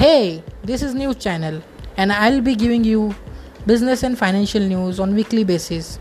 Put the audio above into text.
Hey, this is news channel and I'll be giving you business and financial news on weekly basis.